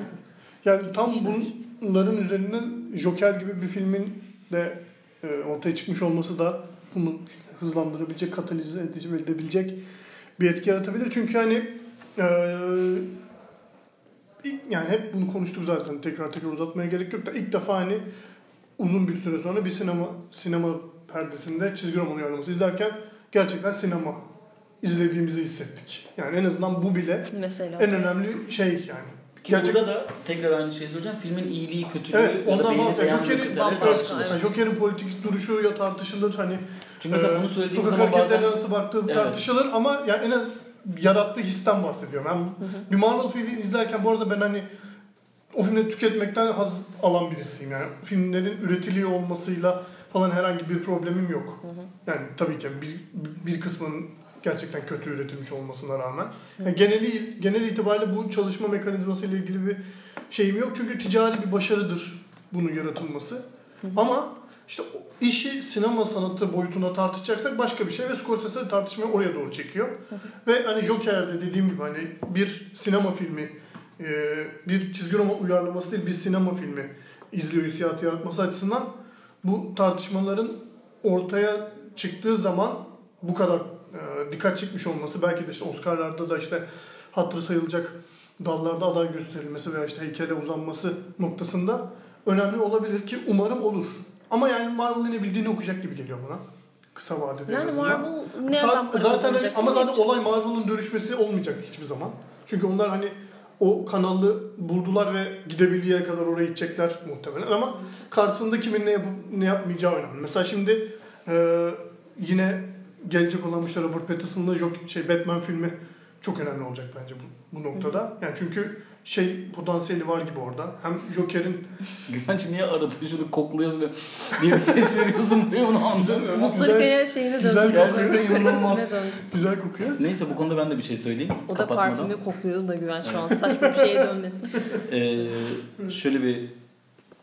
S3: Yani tam
S1: işler.
S3: bunların üzerinden Joker gibi bir filmin de e, ortaya çıkmış olması da bunu hızlandırabilecek, katalize edebilecek bir etki yaratabilir. Çünkü hani e, yani hep bunu konuştuk zaten tekrar tekrar uzatmaya gerek yok da ilk defa hani uzun bir süre sonra bir sinema sinema perdesinde çizgi roman uyarlaması izlerken gerçekten sinema izlediğimizi hissettik. Yani en azından bu bile
S1: mesela.
S3: en önemli şey yani.
S2: Ki
S3: Gerçek-
S2: burada da tekrar aynı şeyi söyleyeceğim. Filmin iyiliği, kötülüğü
S3: Evet,
S2: ya da
S1: bambaşka,
S2: tartışılır.
S1: evet.
S3: Joker'in politik duruşu ya tartışılır hani
S2: Çünkü mesela
S3: e,
S2: bunu söylediğim
S3: sokak
S2: zaman
S3: hareketleri
S2: bazen
S3: arası baktığı
S2: Evet.
S3: tartışılır ama yani en az yarattığı histen bahsediyorum. Yani bir Marvel filmi izlerken bu arada ben hani o filmleri tüketmekten haz alan birisiyim. Yani filmlerin üretiliyor olmasıyla falan herhangi bir problemim yok. Yani tabii ki bir, bir kısmının gerçekten kötü üretilmiş olmasına rağmen. Yani geneli genel itibariyle bu çalışma mekanizması ile ilgili bir şeyim yok. Çünkü ticari bir başarıdır bunun yaratılması. Ama işte işi sinema sanatı boyutuna tartışacaksak başka bir şey ve Scorsese tartışmayı oraya doğru çekiyor. Ve hani Joker'de dediğim gibi hani bir sinema filmi, e, bir çizgi roman uyarlaması değil bir sinema filmi izliyor hissiyatı yaratması açısından bu tartışmaların ortaya çıktığı zaman bu kadar dikkat çekmiş olması belki de işte Oscar'larda da işte hatırı sayılacak dallarda aday gösterilmesi veya işte heykele uzanması noktasında önemli olabilir ki umarım olur. Ama yani Marvel ne bildiğini okuyacak gibi geliyor bana. Kısa vadede
S1: Yani. Marvel
S3: Sa-
S1: nereden para
S3: zaten
S1: kazanacak?
S3: ama zaten olay Marvel'ın dönüşmesi olmayacak hiçbir zaman. Çünkü onlar hani o kanalı buldular ve gidebildiği yere kadar oraya gidecekler muhtemelen ama karşısında kimin ne yapıp ne yapmayacağı önemli. Mesela şimdi e, yine gelecek olan işte Robert Pattinson'la şey Batman filmi çok önemli olacak bence bu, bu noktada. Yani çünkü şey potansiyeli var gibi orada. Hem Joker'in
S2: Güvenç niye aradın şunu kokluyorsun ve bir ses veriyorsun buraya bunu anlamıyorum.
S1: Muslarika'ya şeyine döndü.
S3: güzel
S1: Muslarika
S2: inanılmaz.
S3: güzel kokuyor.
S2: Neyse bu konuda ben de bir şey söyleyeyim.
S1: O da
S2: kapatmadan.
S1: parfümü kokluyordu da güven şu an saçma bir şeye dönmesin.
S2: Ee, şöyle bir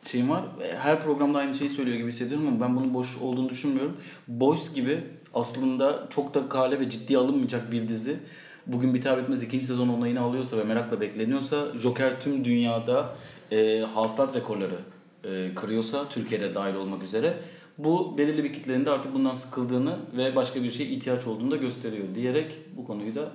S2: şeyim var. Her programda aynı şeyi söylüyor gibi hissediyorum ama ben bunun boş olduğunu düşünmüyorum. Boys gibi aslında çok da kale ve ciddiye alınmayacak bir dizi. Bugün biter bitmez ikinci sezon onayını alıyorsa ve merakla bekleniyorsa Joker tüm dünyada e, hasılat rekorları e, kırıyorsa Türkiye'de dahil olmak üzere bu belirli bir kitlenin de artık bundan sıkıldığını ve başka bir şeye ihtiyaç olduğunu da gösteriyor diyerek bu konuyu da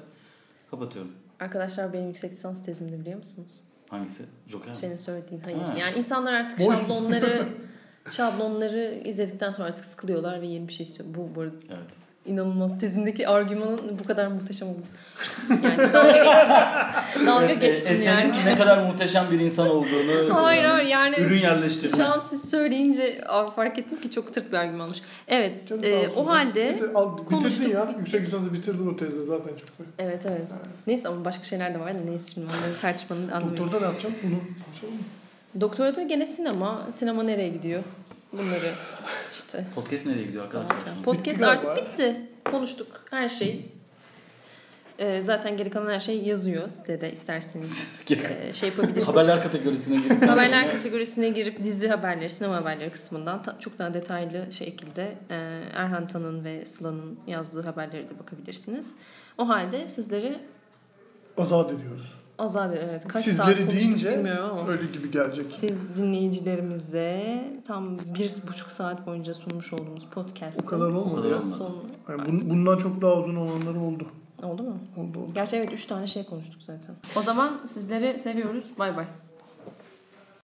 S2: kapatıyorum.
S1: Arkadaşlar benim yüksek lisans tezimdi biliyor musunuz?
S2: Hangisi? Joker mi?
S1: Senin söylediğin hayır.
S2: Ha.
S1: Yani insanlar artık
S3: Boş-
S1: şablonları şablonları izledikten sonra artık sıkılıyorlar ve yeni bir şey istiyor. Bu bu arada
S2: Evet.
S1: inanılmaz tezimdeki argümanın bu kadar muhteşem olması. Yani dalga geçtim. dalga
S2: Evet,
S1: geçtim
S2: e, senin
S1: yani.
S2: ne kadar muhteşem bir insan olduğunu
S1: Hayır
S2: e,
S1: hayır yani
S2: ürün yerleştirme.
S1: şu an siz söyleyince abi fark ettim ki çok tırt bir argümanmış. Evet
S3: Canım
S1: e, o halde
S3: Neyse, al, bitirdin
S1: konuştuk,
S3: ya. Yüksek lisansı bitirdin o tezde zaten çok.
S1: evet evet. Neyse ama başka şeyler de var da neyse şimdi onları tartışmanın anlamı.
S3: Doktorda ne yapacağım? Bunu konuşalım mı?
S1: Doktorada gene sinema. Sinema nereye gidiyor? Bunları işte.
S2: Podcast nereye gidiyor arkadaşlar?
S1: Podcast
S3: Bitti
S1: artık
S3: galiba.
S1: bitti. Konuştuk her şey. Ee, zaten geri kalan her şey yazıyor sitede isterseniz e, şey yapabilirsiniz.
S2: Haberler kategorisine girip
S1: Haberler kategorisine girip dizi haberleri, sinema haberleri kısmından ta- çok daha detaylı şekilde e, Erhan Tan'ın ve Sıla'nın yazdığı haberlere de bakabilirsiniz. O halde sizleri
S3: Azat ediyoruz.
S1: Azat evet kaç saat
S3: Sizleri
S1: konuştuk
S3: deyince
S1: bilmiyorum ama.
S3: öyle gibi gelecek.
S1: Siz dinleyicilerimize tam bir buçuk saat boyunca sunmuş olduğumuz podcast'ın
S3: O kadar olmadı ya.
S1: son
S3: Yani bun- bundan çok daha uzun olanları oldu.
S1: oldu mu?
S3: Oldu oldu.
S1: Gerçi evet üç tane şey konuştuk zaten. O zaman sizleri seviyoruz. Bay bay.